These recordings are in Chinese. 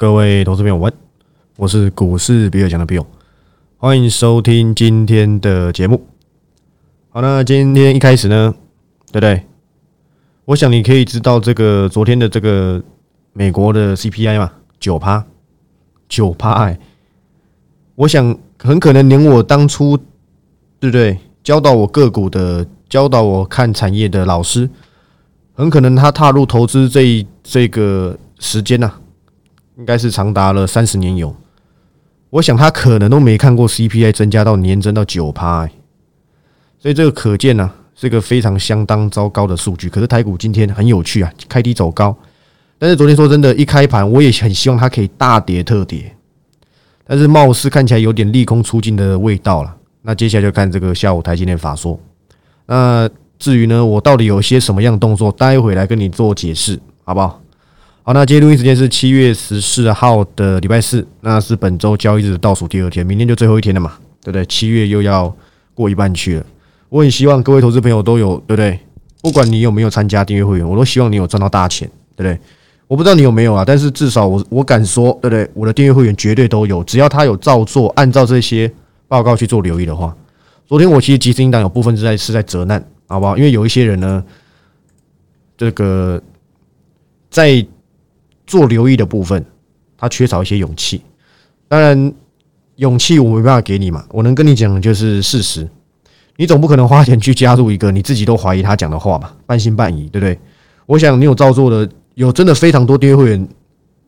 各位投资朋友，晚，我是股市比尔强的比友，欢迎收听今天的节目。好，那今天一开始呢，对不对？我想你可以知道这个昨天的这个美国的 CPI 嘛，九趴，九趴哎，我想很可能连我当初对不对教导我个股的、教导我看产业的老师，很可能他踏入投资这一这个时间呐。应该是长达了三十年有，我想他可能都没看过 CPI 增加到年增到九趴，所以这个可见呢是个非常相当糟糕的数据。可是台股今天很有趣啊，开低走高，但是昨天说真的，一开盘我也很希望它可以大跌特跌，但是貌似看起来有点利空出尽的味道了。那接下来就看这个下午台今天法说。那至于呢，我到底有些什么样的动作，待会来跟你做解释，好不好？好，那今天录音时间是七月十四号的礼拜四，那是本周交易日的倒数第二天，明天就最后一天了嘛，对不对？七月又要过一半去了，我很希望各位投资朋友都有，对不对？不管你有没有参加订阅会员，我都希望你有赚到大钱，对不对？我不知道你有没有啊，但是至少我我敢说，对不对？我的订阅会员绝对都有，只要他有照做，按照这些报告去做留意的话，昨天我其实集资应当有部分是在是在责难，好不好？因为有一些人呢，这个在。做留意的部分，他缺少一些勇气。当然，勇气我没办法给你嘛。我能跟你讲的就是事实。你总不可能花钱去加入一个你自己都怀疑他讲的话吧？半信半疑，对不对？我想你有照做的，有真的非常多订阅会员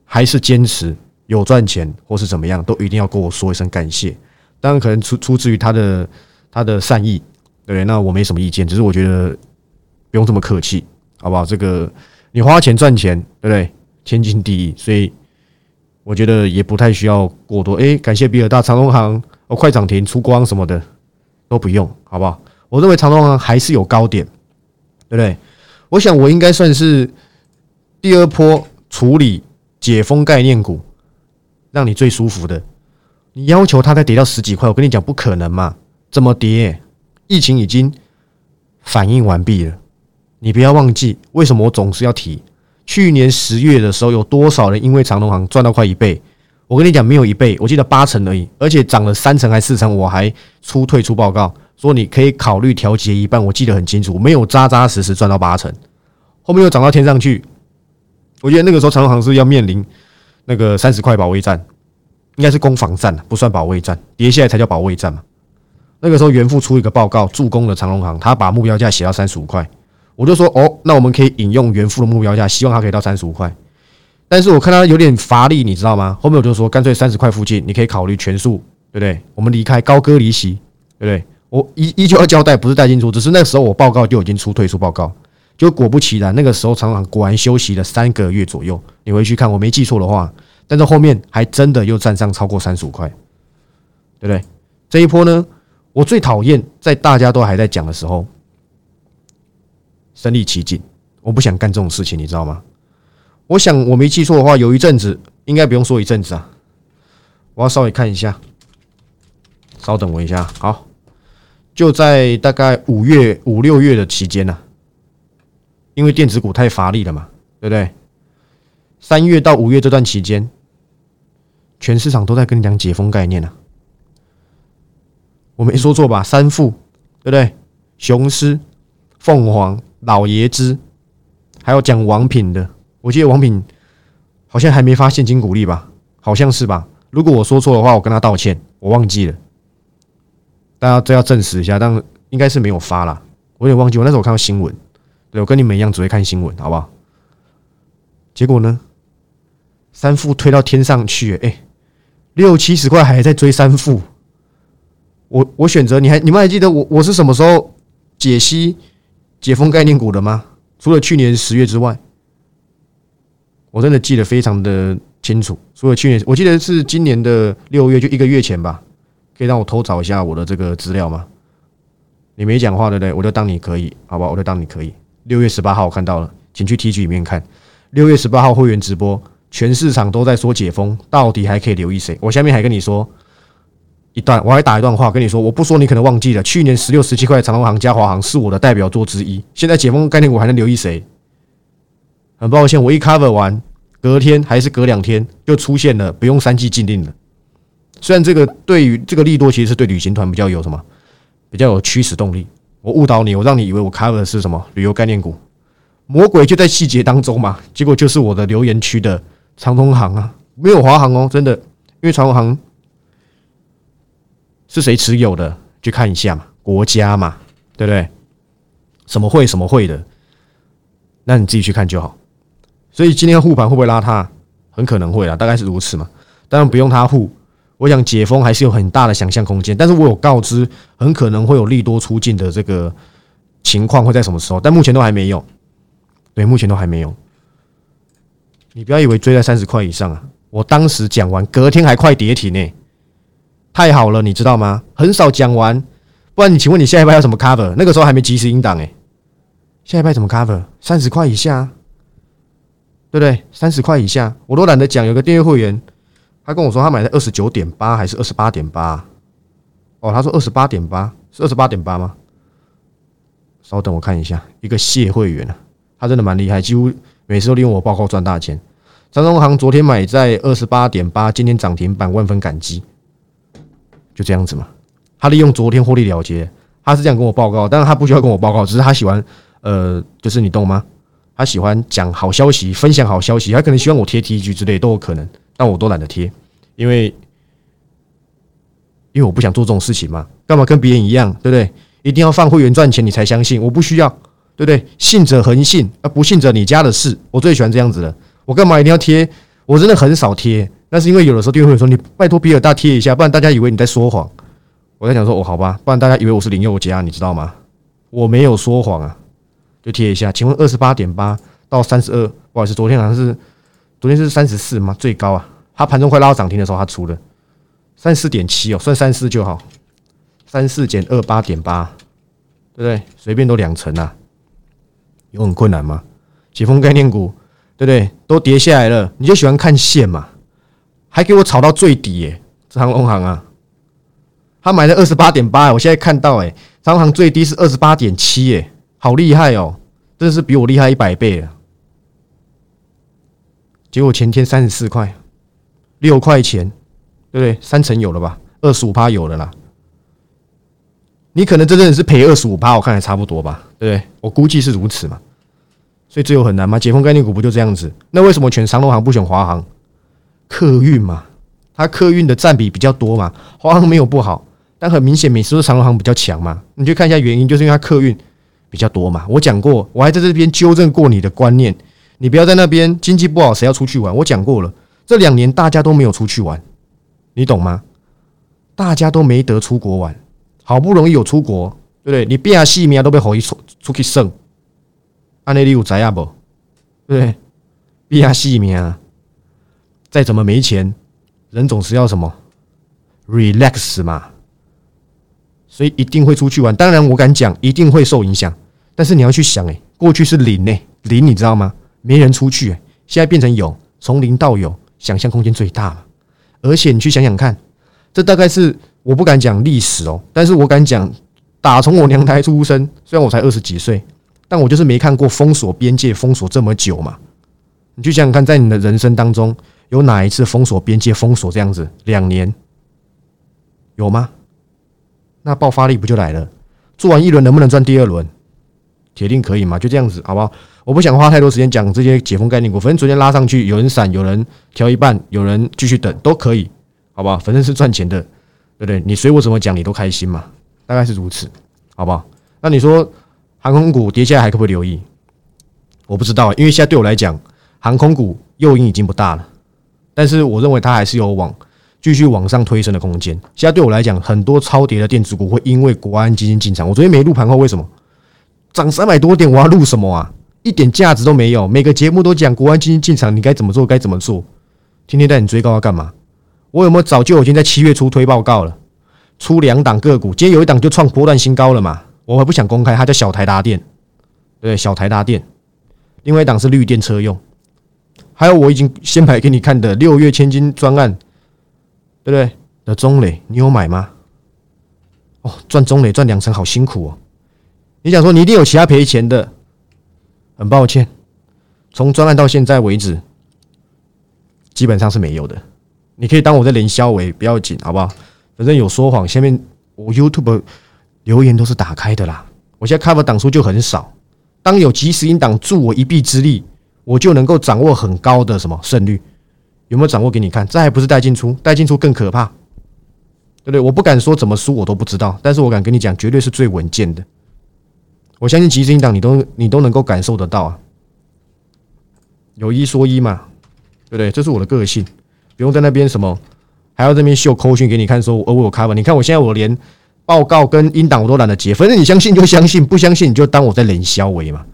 还是坚持有赚钱或是怎么样，都一定要跟我说一声感谢。当然，可能出出自于他的他的善意，对那我没什么意见，只是我觉得不用这么客气，好不好？这个你花钱赚钱，对不对？天经地义，所以我觉得也不太需要过多。哎，感谢比尔大、长隆行、哦快涨停、出光什么的都不用，好不好？我认为长隆行还是有高点，对不对？我想我应该算是第二波处理解封概念股，让你最舒服的。你要求它再跌到十几块，我跟你讲不可能嘛？怎么跌？疫情已经反应完毕了。你不要忘记，为什么我总是要提？去年十月的时候，有多少人因为长隆行赚到快一倍？我跟你讲，没有一倍，我记得八成而已，而且涨了三成还四成，我还出退出报告说你可以考虑调节一半。我记得很清楚，没有扎扎实实赚到八成，后面又涨到天上去。我觉得那个时候长隆行是要面临那个三十块保卫战，应该是攻防战不算保卫战，跌下来才叫保卫战嘛。那个时候元富出一个报告助攻了长隆行，他把目标价写到三十五块。我就说哦，那我们可以引用原富的目标价，希望它可以到三十五块。但是我看它有点乏力，你知道吗？后面我就说，干脆三十块附近，你可以考虑全数，对不对？我们离开高歌离席，对不对？我依依旧要交代，不是带进出，只是那时候我报告就已经出退出报告。就果不其然，那个时候厂长果然休息了三个月左右。你回去看，我没记错的话，但是后面还真的又站上超过三十五块，对不对？这一波呢，我最讨厌在大家都还在讲的时候。身临其境，我不想干这种事情，你知道吗？我想我没记错的话，有一阵子，应该不用说一阵子啊。我要稍微看一下，稍等我一下。好，就在大概五月五六月的期间呢，因为电子股太乏力了嘛，对不对？三月到五月这段期间，全市场都在跟你讲解封概念呢。我没说错吧？三富，对不对？雄狮、凤凰。老爷子，还有讲王品的，我记得王品好像还没发现金股利吧？好像是吧？如果我说错的话，我跟他道歉，我忘记了。大家这要证实一下，但应该是没有发啦。我有点忘记，我那时候看到新闻，对我跟你们一样只会看新闻，好不好？结果呢，三副推到天上去，哎，六七十块还在追三副。我我选择，你还你们还记得我我是什么时候解析？解封概念股的吗？除了去年十月之外，我真的记得非常的清楚。除了去年，我记得是今年的六月，就一个月前吧。可以让我偷找一下我的这个资料吗？你没讲话对不对？我就当你可以，好吧？我就当你可以。六月十八号我看到了，请去 T G 里面看。六月十八号会员直播，全市场都在说解封，到底还可以留意谁？我下面还跟你说。一段，我还打一段话跟你说，我不说你可能忘记了。去年十六、十七块长隆行加华航是我的代表作之一。现在解封概念股还能留意谁？很抱歉，我一 cover 完隔天还是隔两天就出现了不用三季禁令了。虽然这个对于这个利多其实是对旅行团比较有什么比较有驱使动力。我误导你，我让你以为我 cover 的是什么旅游概念股，魔鬼就在细节当中嘛。结果就是我的留言区的长通航啊，没有华航哦，真的，因为长通航是谁持有的？去看一下嘛，国家嘛，对不对？什么会什么会的，那你自己去看就好。所以今天护盘会不会拉它？很可能会啊，大概是如此嘛。当然不用它护。我想解封还是有很大的想象空间，但是我有告知很可能会有利多出尽的这个情况会在什么时候，但目前都还没有。对，目前都还没有。你不要以为追在三十块以上啊！我当时讲完，隔天还快跌停呢，太好了，你知道吗？很少讲完，不然你请问你下一拜要什么 cover？那个时候还没及时应档哎，下一拜怎么 cover？三十块以下，对不对？三十块以下，我都懒得讲。有个订阅会员。他跟我说，他买在二十九点八还是二十八点八？哦，他说二十八点八是二十八点八吗？稍等，我看一下。一个谢会员啊，他真的蛮厉害，几乎每次都利用我报告赚大钱。张中行昨天买在二十八点八，今天涨停板，万分感激。就这样子嘛，他利用昨天获利了结，他是这样跟我报告，但是他不需要跟我报告，只是他喜欢，呃，就是你懂吗？他喜欢讲好消息，分享好消息，他可能希望我贴 T G 之类都有可能。但我都懒得贴，因为因为我不想做这种事情嘛，干嘛跟别人一样，对不对？一定要放会员赚钱你才相信，我不需要，对不对？信者恒信，而不信者你家的事。我最喜欢这样子了，我干嘛一定要贴？我真的很少贴，那是因为有的时候订阅会说你拜托比尔大贴一下，不然大家以为你在说谎。我在想说，哦，好吧，不然大家以为我是林宥嘉，你知道吗？我没有说谎啊，就贴一下。请问二十八点八到三十二，不好意思，昨天好像是。昨天是三十四吗？最高啊！它盘中快拉到涨停的时候，它出了三四点七哦，算三四就好。三四减二八点八，对不对？随便都两成啊，有很困难吗？解封概念股，对不对？都跌下来了，你就喜欢看线嘛？还给我炒到最底耶！长隆行啊，他买的二十八点八，我现在看到哎，长隆行最低是二十八点七耶，好厉害哦，真的是比我厉害一百倍了。结果前天三十四块，六块钱，对不对？三成有了吧？二十五趴有了啦。你可能真的是赔二十五趴，我看还差不多吧，对不对？我估计是如此嘛。所以最后很难吗？解封概念股不就这样子？那为什么选长龙航不选华航？客运嘛，它客运的占比比较多嘛。华航没有不好，但很明显每次都长龙航比较强嘛。你去看一下原因，就是因为它客运比较多嘛。我讲过，我还在这边纠正过你的观念。你不要在那边经济不好，谁要出去玩？我讲过了，这两年大家都没有出去玩，你懂吗？大家都没得出国玩，好不容易有出国，对不对？你变下戏名都被吼一出出去胜，安内利有在啊不？对？变下戏名啊，再怎么没钱，人总是要什么 relax 嘛，所以一定会出去玩。当然，我敢讲，一定会受影响。但是你要去想，哎，过去是零呢，零，你知道吗？没人出去，现在变成有，从零到有，想象空间最大了。而且你去想想看，这大概是我不敢讲历史哦，但是我敢讲，打从我娘胎出生，虽然我才二十几岁，但我就是没看过封锁边界封锁这么久嘛。你去想想看，在你的人生当中，有哪一次封锁边界封锁这样子两年有吗？那爆发力不就来了？做完一轮能不能赚第二轮？铁定可以嘛？就这样子，好不好？我不想花太多时间讲这些解封概念股，反正昨天拉上去，有人闪，有人调一半，有人继续等，都可以，好不好？反正是赚钱的，对不对？你随我怎么讲，你都开心嘛，大概是如此，好不好？那你说航空股跌下来还可不可以留意？我不知道，因为现在对我来讲，航空股诱因已经不大了，但是我认为它还是有往继续往上推升的空间。现在对我来讲，很多超跌的电子股会因为国安基金进场。我昨天没录盘后，为什么涨三百多点？我要录什么啊？一点价值都没有。每个节目都讲国安基金进场，你该怎么做？该怎么做？天天带你追高要干嘛？我有没有早就已经在七月初推报告了？出两档个股，今天有一档就创波段新高了嘛？我还不想公开，它叫小台达电，对，小台达电。另外一档是绿电车用，还有我已经先排给你看的六月千金专案，对不对？的中磊，你有买吗？哦，赚中磊赚两成，好辛苦哦。你想说你一定有其他赔钱的？很抱歉，从专案到现在为止，基本上是没有的。你可以当我在连消维，不要紧，好不好？反正有说谎，下面我 YouTube 留言都是打开的啦。我现在 cover 档数就很少，当有即时音档助我一臂之力，我就能够掌握很高的什么胜率？有没有掌握给你看？这还不是带进出，带进出更可怕，对不对？我不敢说怎么输我都不知道，但是我敢跟你讲，绝对是最稳健的。我相信即时音档你都你都能够感受得到啊。有一说一嘛，对不对？这是我的个性。不用在那边什么，还要这边秀扣讯给你看，说我有 cover。你看我现在我连报告跟音档我都懒得接，反正你相信就相信，不相信你就当我在冷消维嘛，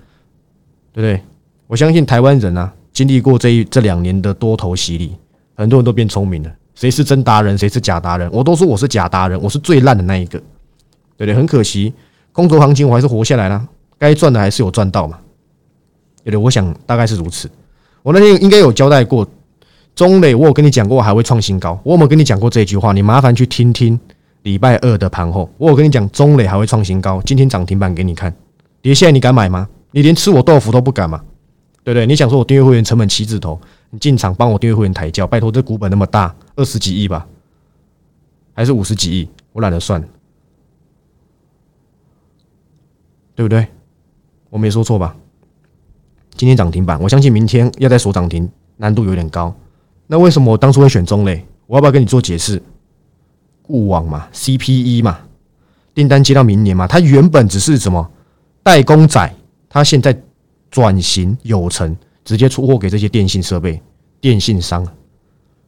对不对？我相信台湾人啊，经历过这一这两年的多头洗礼，很多人都变聪明了。谁是真达人，谁是假达人？我都说我是假达人，我是最烂的那一个，对不对？很可惜，空头行情我还是活下来了，该赚的还是有赚到嘛，对不对？我想大概是如此。我那天应该有交代过。中磊，我有跟你讲过还会创新高，我有没有跟你讲过这句话？你麻烦去听听礼拜二的盘后，我有跟你讲中磊还会创新高，今天涨停板给你看，跌下来你敢买吗？你连吃我豆腐都不敢吗，对不对？你想说我订阅会员成本七字头，你进场帮我订阅会员抬轿，拜托这股本那么大，二十几亿吧，还是五十几亿？我懒得算，对不对？我没说错吧？今天涨停板，我相信明天要再锁涨停，难度有点高。那为什么我当初会选中磊？我要不要跟你做解释？固网嘛，CPE 嘛，订单接到明年嘛，它原本只是什么代工仔，它现在转型有成，直接出货给这些电信设备、电信商，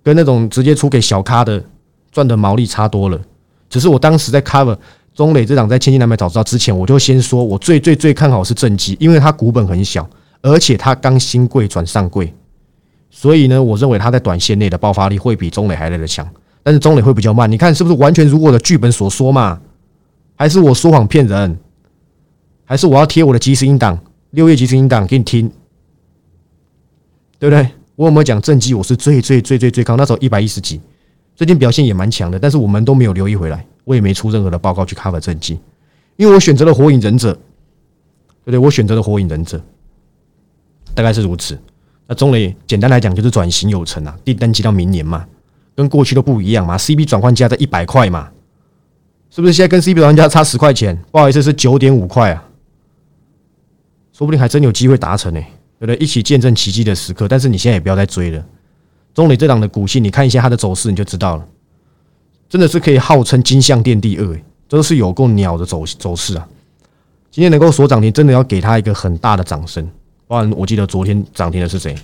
跟那种直接出给小咖的赚的毛利差多了。只是我当时在 cover 中磊这档在千金难买早知道之前，我就先说我最最最看好是正机，因为它股本很小，而且它刚新贵转上柜。所以呢，我认为它在短线内的爆发力会比中磊还来的强，但是中磊会比较慢。你看是不是完全如我的剧本所说嘛？还是我说谎骗人？还是我要贴我的即时音档，六月即时音档给你听，对不对？我有没有讲正绩？我是最最最最最高，那时候一百一十几，最近表现也蛮强的，但是我们都没有留意回来，我也没出任何的报告去 cover 正绩，因为我选择了火影忍者，对不对？我选择了火影忍者，大概是如此。那中磊简单来讲就是转型有成啊，订单期到明年嘛，跟过去都不一样嘛。C B 转换价在一百块嘛，是不是现在跟 C B 转换价差十块钱？不好意思，是九点五块啊，说不定还真有机会达成呢，对不对？一起见证奇迹的时刻。但是你现在也不要再追了。中磊这档的股性，你看一下它的走势，你就知道了，真的是可以号称金项店第二，都是有够鸟的走走势啊。今天能够锁涨停，真的要给他一个很大的掌声。不然，我记得昨天涨停的是谁？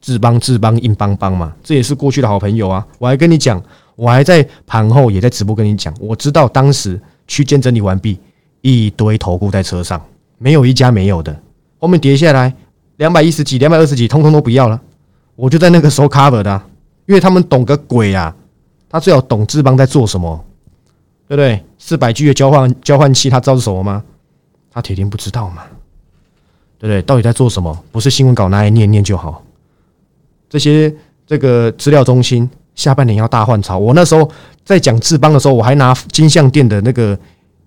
志邦、志邦、硬邦邦嘛，这也是过去的好朋友啊。我还跟你讲，我还在盘后也在直播跟你讲，我知道当时区间整理完毕，一堆头股在车上，没有一家没有的。后面跌下来两百一十几、两百二十几，通通都不要了。我就在那个时候 cover 的，因为他们懂个鬼啊！他最好懂志邦在做什么，对不对？四百 G 的交换交换器，他知道是什么吗？他铁定不知道嘛。对不对？到底在做什么？不是新闻稿拿来念念就好。这些这个资料中心下半年要大换潮。我那时候在讲智邦的时候，我还拿金像店的那个，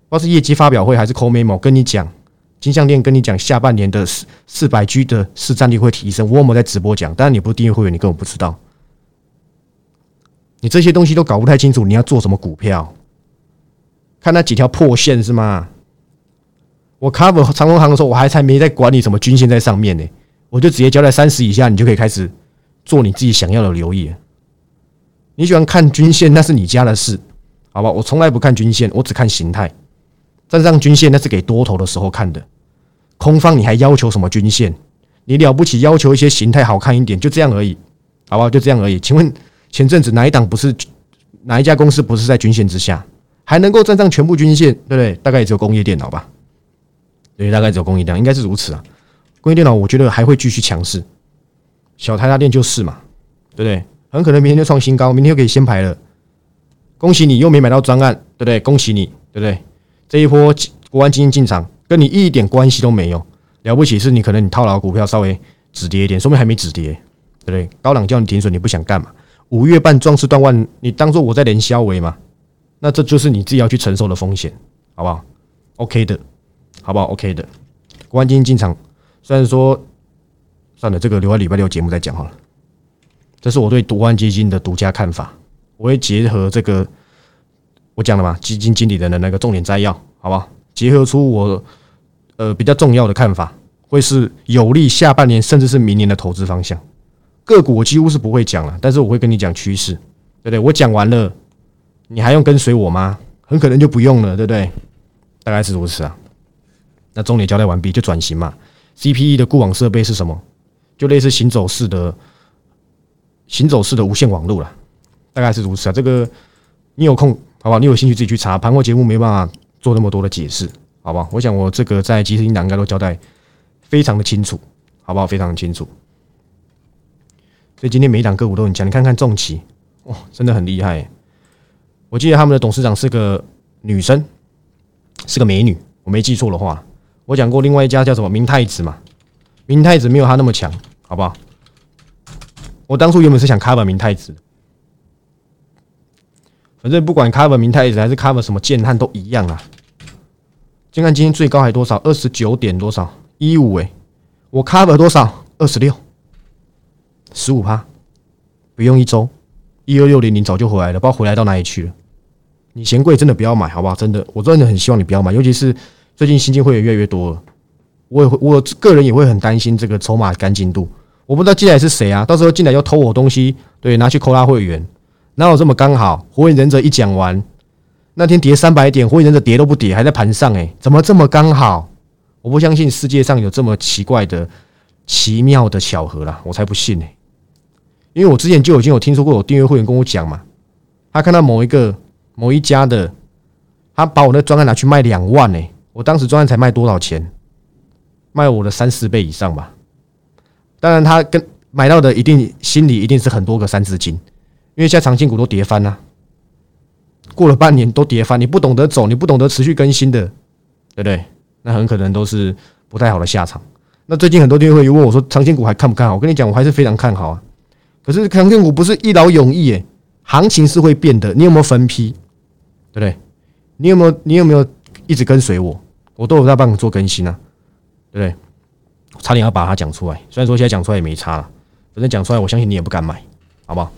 不知道是业绩发表会还是 call memo 跟你讲，金项链跟你讲下半年的四四百 G 的市占率会提升。我有没有在直播讲？当然你不是订阅会员，你根本不知道。你这些东西都搞不太清楚，你要做什么股票？看那几条破线是吗？我 cover 长隆行的时候，我还才没在管你什么均线在上面呢，我就直接交在三十以下，你就可以开始做你自己想要的留意。你喜欢看均线，那是你家的事，好吧？我从来不看均线，我只看形态。站上均线那是给多头的时候看的，空方你还要求什么均线？你了不起要求一些形态好看一点，就这样而已，好不好？就这样而已。请问前阵子哪一档不是哪一家公司不是在均线之下，还能够站上全部均线，对不对？大概也只有工业电脑吧。对，大概只有工业电脑，应该是如此啊。工业电脑我觉得还会继续强势，小台达电就是嘛，对不对？很可能明天就创新高，明天就可以先排了。恭喜你又没买到专案，对不对？恭喜你，对不对？这一波国安基金进场跟你一点关系都没有，了不起是你可能你套牢股票稍微止跌一点，说明还没止跌，对不对？高档叫你停损，你不想干嘛？五月半壮士断腕，你当做我在连消维嘛？那这就是你自己要去承受的风险，好不好？OK 的。好不好？OK 的，国安基金进场，虽然说算了，这个留在礼拜六节目再讲好了。这是我对独安基金的独家看法。我会结合这个我讲了嘛，基金经理人的那个重点摘要，好不好？结合出我呃比较重要的看法，会是有利下半年甚至是明年的投资方向。个股我几乎是不会讲了，但是我会跟你讲趋势，对不对？我讲完了，你还用跟随我吗？很可能就不用了，对不对？大概是如此啊。那重点交代完毕，就转型嘛。CPE 的固网设备是什么？就类似行走式的、行走式的无线网络了，大概是如此啊。这个你有空好不好？你有兴趣自己去查。盘后节目没办法做那么多的解释，好不好？我想我这个在即时音档应该都交代非常的清楚，好不好？非常的清楚。所以今天每一档个股都很强，你看看重企，哇，真的很厉害。我记得他们的董事长是个女生，是个美女，我没记错的话。我讲过另外一家叫什么明太子嘛，明太子没有他那么强，好不好？我当初原本是想 cover 明太子，反正不管 cover 明太子还是 cover 什么建汉都一样啊。就看今天最高还多少？二十九点多少？一五哎，我 cover 多少？二十六。十五趴，不用一周，一二六零零早就回来了，不知道回来到哪里去了。你嫌贵，真的不要买，好不好？真的，我真的很希望你不要买，尤其是最近新进会员越来越多了，我也会，我个人也会很担心这个筹码干净度。我不知道进来是谁啊，到时候进来要偷我东西，对，拿去扣他会员，哪有这么刚好？火影忍者一讲完，那天跌三百点，火影忍者跌都不跌，还在盘上，诶，怎么这么刚好？我不相信世界上有这么奇怪的、奇妙的巧合啦，我才不信呢。因为我之前就已经有听说过，有订阅会员跟我讲嘛，他看到某一个某一家的，他把我那专案拿去卖两万呢，我当时专案才卖多少钱？卖我的三四倍以上吧。当然，他跟买到的一定心里一定是很多个三字经，因为现在长线股都跌翻了，过了半年都跌翻，你不懂得走，你不懂得持续更新的，对不对？那很可能都是不太好的下场。那最近很多订阅会问我说，长线股还看不看好？我跟你讲，我还是非常看好啊。可是长线股不是一劳永逸诶，行情是会变的。你有没有分批？对不对？你有没有你有没有一直跟随我？我都有在帮你做更新啊，对不对？差点要把它讲出来，虽然说现在讲出来也没差了，反正讲出来我相信你也不敢买，好不好？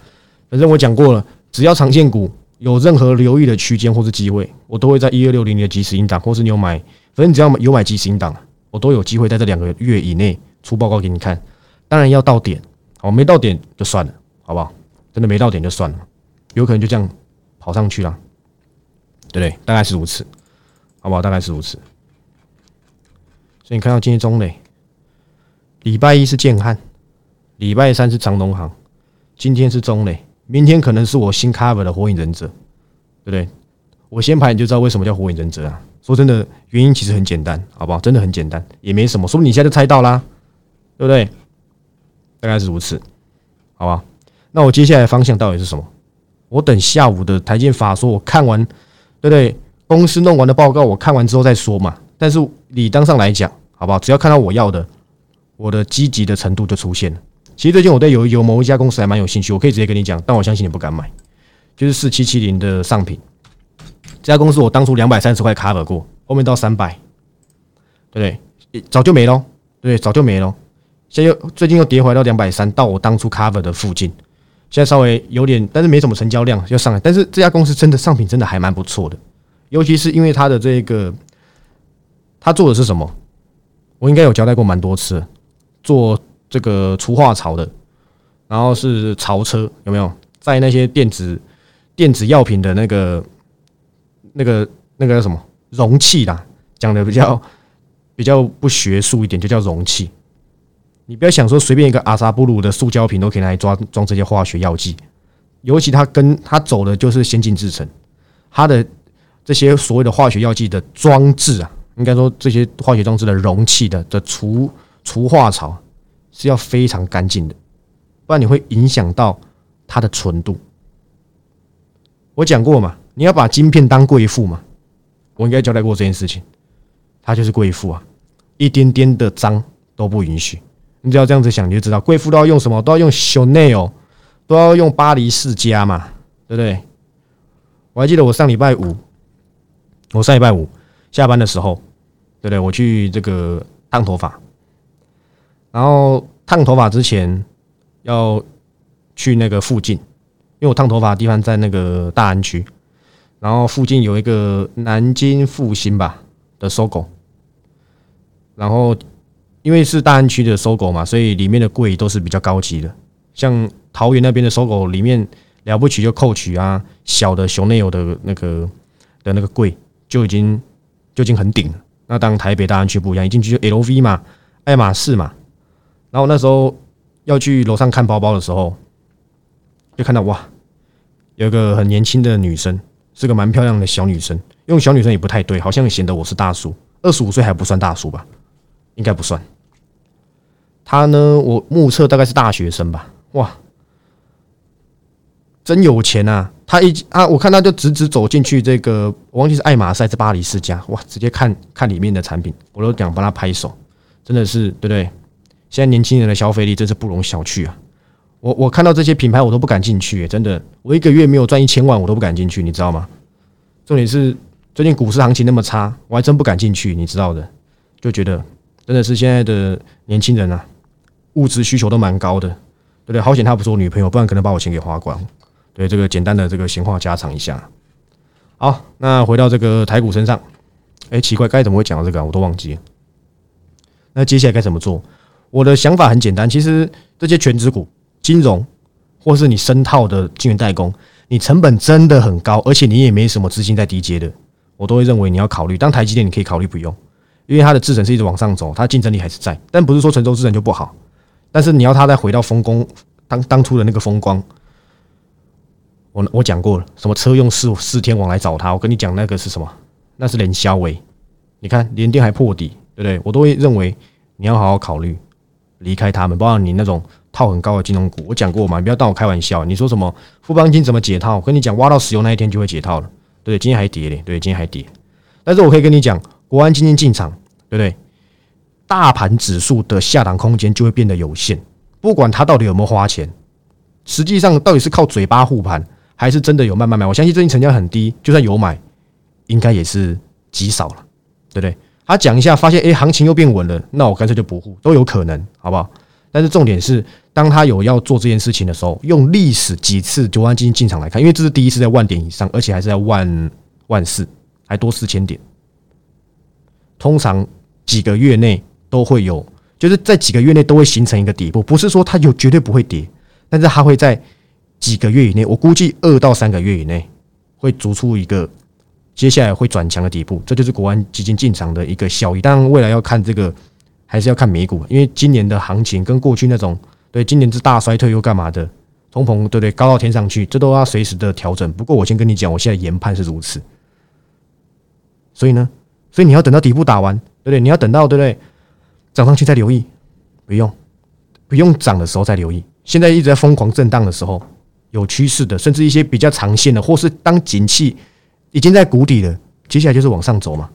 反正我讲过了，只要长线股有任何留意的区间或是机会，我都会在一二六零的即时引档，或是你有买，反正只要有买即时引档，我都有机会在这两个月以内出报告给你看。当然要到点。好，没到点就算了，好不好？真的没到点就算了，有可能就这样跑上去了，对不对？大概是如此，好不好？大概是如此。所以你看到今天中磊，礼拜一是建汉，礼拜三是长隆行，今天是中磊，明天可能是我新 cover 的火影忍者，对不对？我先排你就知道为什么叫火影忍者啊？说真的，原因其实很简单，好不好？真的很简单，也没什么，说不定你现在就猜到啦，对不对？大概是如此，好吧？那我接下来方向到底是什么？我等下午的台建法说，我看完，对不对？公司弄完的报告，我看完之后再说嘛。但是理当上来讲，好不好？只要看到我要的，我的积极的程度就出现了。其实最近我对有有某一家公司还蛮有兴趣，我可以直接跟你讲，但我相信你不敢买，就是四七七零的上品。这家公司我当初两百三十块 cover 过，后面到三百，对不对？早就没了，对，早就没了。现在又最近又跌回到两百三，到我当初 cover 的附近。现在稍微有点，但是没什么成交量，要上来。但是这家公司真的上品真的还蛮不错的，尤其是因为它的这个，它做的是什么？我应该有交代过蛮多次，做这个除化槽的，然后是槽车，有没有？在那些电子电子药品的那个那个那个什么容器啦，讲的比较比较不学术一点，就叫容器。你不要想说随便一个阿萨布鲁的塑胶瓶都可以拿来装装这些化学药剂，尤其它跟它走的就是先进制程，它的这些所谓的化学药剂的装置啊，应该说这些化学装置的容器的的除除化槽是要非常干净的，不然你会影响到它的纯度。我讲过嘛，你要把晶片当贵妇嘛，我应该交代过这件事情，它就是贵妇啊，一点点的脏都不允许。你只要这样子想，你就知道贵妇都要用什么，都要用 Chanel，都要用巴黎世家嘛，对不对？我还记得我上礼拜五，我上礼拜五下班的时候，对不对？我去这个烫头发，然后烫头发之前要去那个附近，因为我烫头发的地方在那个大安区，然后附近有一个南京复兴吧的搜狗，然后因为是大安区的搜狗嘛，所以里面的柜都是比较高级的，像桃园那边的搜狗里面了不起就扣取啊，小的熊内有的那个的那个柜就已经就已经很顶了。那当台北大安区不一样，一进去就 LV 嘛，爱马仕嘛，然后那时候要去楼上看包包的时候，就看到哇，有个很年轻的女生，是个蛮漂亮的小女生。用小女生也不太对，好像显得我是大叔，二十五岁还不算大叔吧？应该不算。她呢，我目测大概是大学生吧？哇，真有钱啊！他一啊，我看他就直直走进去，这个我忘记是爱马仕还是巴黎世家，哇，直接看看里面的产品，我都想帮他拍手，真的是对不对？现在年轻人的消费力真是不容小觑啊！我我看到这些品牌我都不敢进去，真的，我一个月没有赚一千万我都不敢进去，你知道吗？重点是最近股市行情那么差，我还真不敢进去，你知道的，就觉得真的是现在的年轻人啊，物质需求都蛮高的，对不对？好险他不是我女朋友，不然可能把我钱给花光。对这个简单的这个闲话加长一下。好，那回到这个台股身上，哎，奇怪，该怎么会讲到这个？我都忘记了。那接下来该怎么做？我的想法很简单，其实这些全职股、金融，或是你深套的晶圆代工，你成本真的很高，而且你也没什么资金在低阶的，我都会认为你要考虑。当台积电，你可以考虑不用，因为它的制程是一直往上走，它竞争力还是在。但不是说成州制程就不好，但是你要它再回到风光当当初的那个风光。我我讲过了，什么车用四四天王来找他？我跟你讲那个是什么？那是连销威。你看连电还破底，对不对？我都会认为你要好好考虑离开他们，包括你那种套很高的金融股。我讲过嘛，你不要当我开玩笑。你说什么富邦金怎么解套？我跟你讲，挖到石油那一天就会解套了。对，今天还跌嘞，对，今天还跌。但是我可以跟你讲，国安今天进场，对不对？大盘指数的下档空间就会变得有限，不管他到底有没有花钱，实际上到底是靠嘴巴护盘。还是真的有慢慢买，我相信最近成交很低，就算有买，应该也是极少了，对不对？他讲一下，发现哎，行情又变稳了，那我干脆就不护，都有可能，好不好？但是重点是，当他有要做这件事情的时候，用历史几次九万基金进场来看，因为这是第一次在万点以上，而且还是在万万四，还多四千点。通常几个月内都会有，就是在几个月内都会形成一个底部，不是说它有绝对不会跌，但是它会在。几个月以内，我估计二到三个月以内会逐出一个接下来会转强的底部，这就是国安基金进场的一个效益。当然，未来要看这个，还是要看美股，因为今年的行情跟过去那种，对，今年是大衰退又干嘛的，通膨对不对？高到天上去，这都要随时的调整。不过我先跟你讲，我现在研判是如此。所以呢，所以你要等到底部打完，对不对？你要等到对不对？涨上去再留意，不用，不用涨的时候再留意。现在一直在疯狂震荡的时候。有趋势的，甚至一些比较长线的，或是当景气已经在谷底了，接下来就是往上走嘛。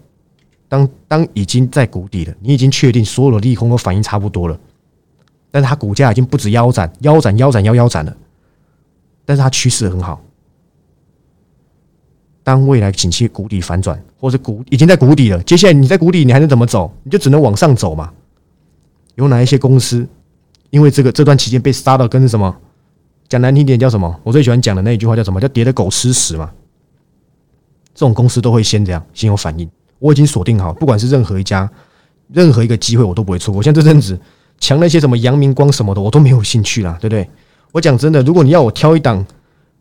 当当已经在谷底了，你已经确定所有的利空都反应差不多了，但是它股价已经不止腰斩、腰斩、腰斩、腰腰斩了，但是它趋势很好。当未来景气谷底反转，或者谷已经在谷底了，接下来你在谷底，你还能怎么走？你就只能往上走嘛。有哪一些公司因为这个这段期间被杀到跟什么？讲难听点叫什么？我最喜欢讲的那一句话叫什么？叫跌的狗吃屎嘛。这种公司都会先这样，先有反应。我已经锁定好，不管是任何一家、任何一个机会，我都不会错过。像这阵子抢那些什么阳明光什么的，我都没有兴趣啦，对不对？我讲真的，如果你要我挑一档，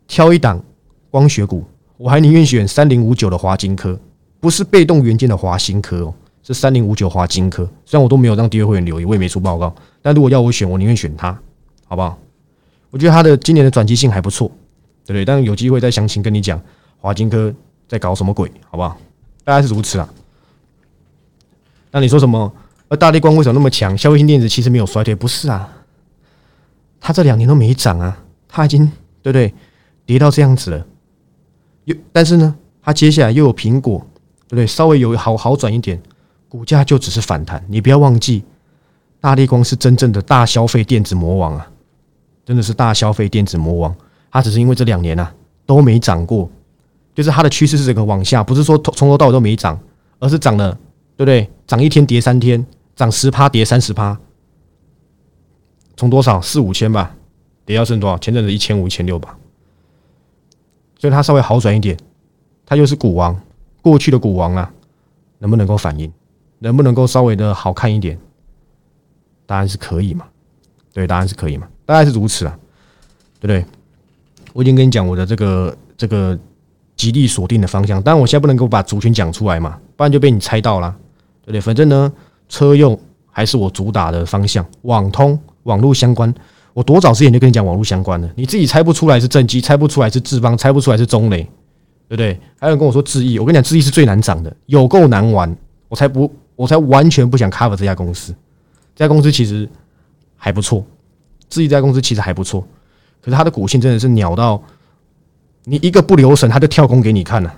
挑一档光学股，我还宁愿选三零五九的华金科，不是被动元件的华新科哦，是三零五九华金科。虽然我都没有让第二会员留意，我也没出报告，但如果要我选，我宁愿选它，好不好？我觉得它的今年的转机性还不错，对不对？但有机会再详情跟你讲，华金科在搞什么鬼，好不好？大概是如此啊。那你说什么？而大力光为什么那么强？消费性电子其实没有衰退，不是啊？它这两年都没涨啊，它已经对不对？跌到这样子了，又但是呢，它接下来又有苹果，对不对？稍微有好好转一点，股价就只是反弹。你不要忘记，大力光是真正的大消费电子魔王啊！真的是大消费电子魔王，它只是因为这两年啊都没涨过，就是它的趋势是这个往下，不是说从头到尾都没涨，而是涨了，对不对？涨一天跌三天，涨十趴跌三十趴，从多少四五千吧，跌到剩多少？前阵子一千五、一千六吧。所以它稍微好转一点，它又是股王，过去的股王啊，能不能够反应？能不能够稍微的好看一点？答案是可以嘛？对，答案是可以嘛？大概是如此啊，对不对？我已经跟你讲我的这个这个极力锁定的方向，但我现在不能够把族群讲出来嘛，不然就被你猜到了，对不对？反正呢，车用还是我主打的方向，网通、网络相关。我多早之前就跟你讲网络相关的，你自己猜不出来是正机，猜不出来是智邦，猜不出来是中磊，对不对？还有人跟我说智毅，我跟你讲，智毅是最难涨的，有够难玩，我才不，我才完全不想 cover 这家公司。这家公司其实还不错，智毅这家公司其实还不错，可是它的股性真的是鸟到你一个不留神，他就跳空给你看了，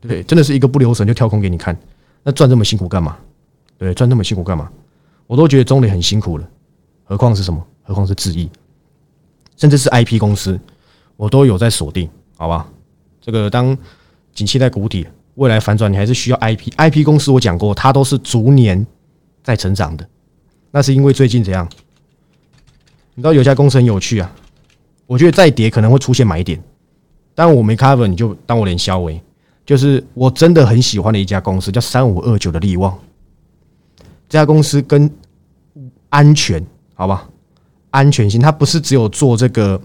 对不对？真的是一个不留神就跳空给你看，那赚这么辛苦干嘛？对，赚这么辛苦干嘛？我都觉得中磊很辛苦了，何况是什么？何况是智易，甚至是 IP 公司，我都有在锁定，好吧？这个当景气在谷底，未来反转，你还是需要 IP。IP 公司我讲过，它都是逐年在成长的。那是因为最近怎样？你知道有家公司很有趣啊，我觉得再跌可能会出现买点，但我没 cover，你就当我连消为。就是我真的很喜欢的一家公司，叫三五二九的利旺。这家公司跟安全，好吧？安全性，它不是只有做这个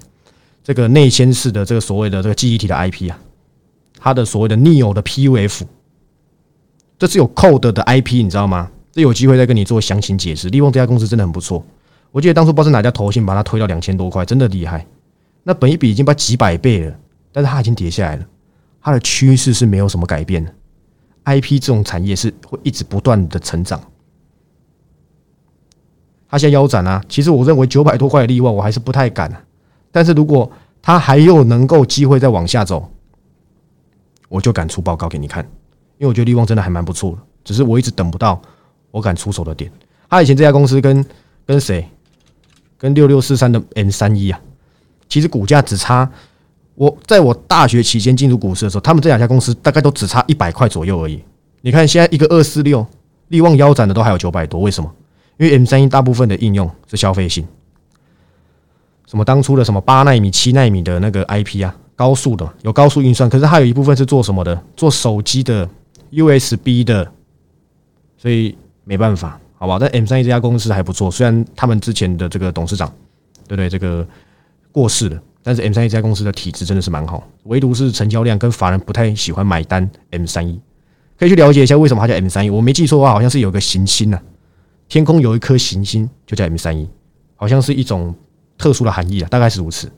这个内嵌式的这个所谓的这个记忆体的 IP 啊，它的所谓的 Neo 的 PUF，这是有 Code 的 IP，你知道吗？这有机会再跟你做详情解释。利旺这家公司真的很不错，我记得当初不知道是哪家投信把它推到两千多块，真的厉害。那本一笔已经把几百倍了，但是它已经跌下来了，它的趋势是没有什么改变的。IP 这种产业是会一直不断的成长。它现在腰斩啊，其实我认为九百多块的利旺我还是不太敢啊。但是如果它还有能够机会再往下走，我就敢出报告给你看，因为我觉得利旺真的还蛮不错的，只是我一直等不到我敢出手的点。他以前这家公司跟跟谁？跟六六四三的 M 三一啊，其实股价只差我在我大学期间进入股市的时候，他们这两家公司大概都只差一百块左右而已。你看现在一个二四六，力旺腰斩的都还有九百多，为什么？因为 M 三一大部分的应用是消费性，什么当初的什么八纳米、七纳米的那个 IP 啊，高速的有高速运算，可是它有一部分是做什么的？做手机的 USB 的，所以没办法，好吧？但 M 三一这家公司还不错，虽然他们之前的这个董事长，对不对？这个过世了，但是 M 三一这家公司的体质真的是蛮好，唯独是成交量跟法人不太喜欢买单 M 三一，可以去了解一下为什么它叫 M 三一。我没记错的话，好像是有个行星呢。天空有一颗行星，就叫 M 三一，好像是一种特殊的含义啊，大概是如此。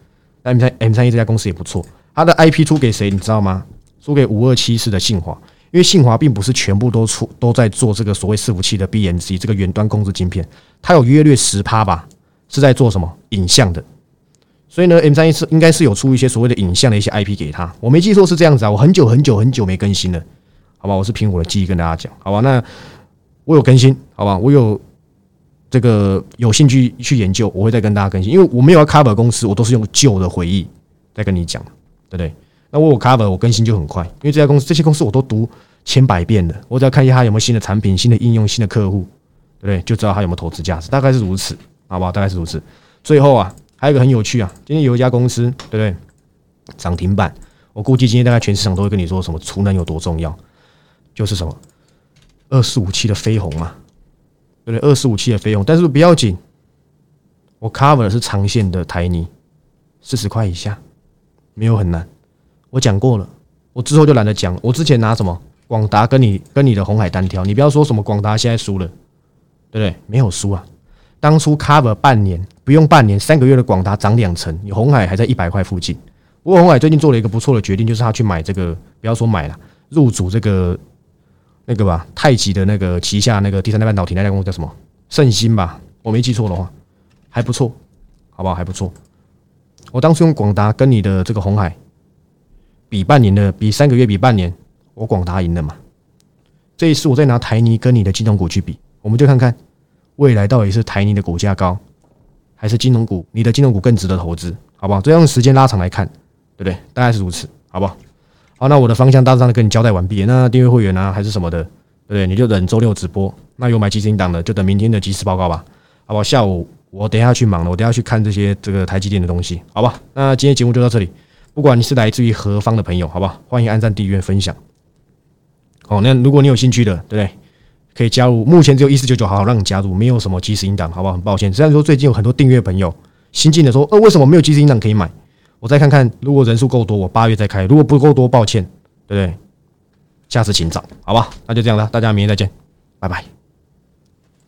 M 三 M 三一这家公司也不错，它的 IP 出给谁，你知道吗？出给五二七四的信华，因为信华并不是全部都出都在做这个所谓伺服器的 BNC 这个远端控制晶片，它有约略十趴吧，是在做什么影像的。所以呢，M 三一是应该是有出一些所谓的影像的一些 IP 给他，我没记错是这样子啊。我很久很久很久没更新了，好吧？我是凭我的记忆跟大家讲，好吧？那。我有更新，好吧？我有这个有兴趣去研究，我会再跟大家更新。因为我没有要 cover 公司，我都是用旧的回忆在跟你讲，对不对？那我有 cover，我更新就很快，因为这家公司、这些公司我都读千百遍了。我只要看一下它有没有新的产品、新的应用、新的客户，对不对？就知道它有没有投资价值，大概是如此，好不好？大概是如此。最后啊，还有一个很有趣啊，今天有一家公司，对不对？涨停板，我估计今天大概全市场都会跟你说什么储能有多重要，就是什么。二四五七的飞鸿嘛，对不对？二四五七的飞鸿，但是不要紧，我 cover 的是长线的台泥，四十块以下，没有很难。我讲过了，我之后就懒得讲。我之前拿什么广达跟你跟你的红海单挑，你不要说什么广达现在输了，对不对？没有输啊，当初 cover 半年不用半年，三个月的广达涨两成，你红海还在一百块附近。不过红海最近做了一个不错的决定，就是他去买这个，不要说买了，入主这个。那个吧，太极的那个旗下那个第三代半导体那家公司叫什么？盛兴吧，我没记错的话，还不错，好不好？还不错。我当初用广达跟你的这个红海比半年的，比三个月比半年，我广达赢了嘛。这一次我再拿台泥跟你的金融股去比，我们就看看未来到底是台泥的股价高，还是金融股你的金融股更值得投资，好不好？这样时间拉长来看，对不对？大概是如此，好不好？好，那我的方向大致上跟你交代完毕。那订阅会员啊，还是什么的，对不对？你就等周六直播。那有买基金档的，就等明天的即时报告吧。好不好？下午我等下去忙了，我等下去看这些这个台积电的东西，好吧？那今天节目就到这里。不管你是来自于何方的朋友，好不好，欢迎按赞、订阅、分享。哦，那如果你有兴趣的，对不对？可以加入，目前只有一四九九，好好让你加入，没有什么即时音档，好不好？很抱歉，虽然说最近有很多订阅朋友新进的说，呃，为什么没有即时音档可以买？我再看看，如果人数够多，我八月再开；如果不够多，抱歉，对不对？下次请早，好吧？那就这样了，大家明天再见，拜拜。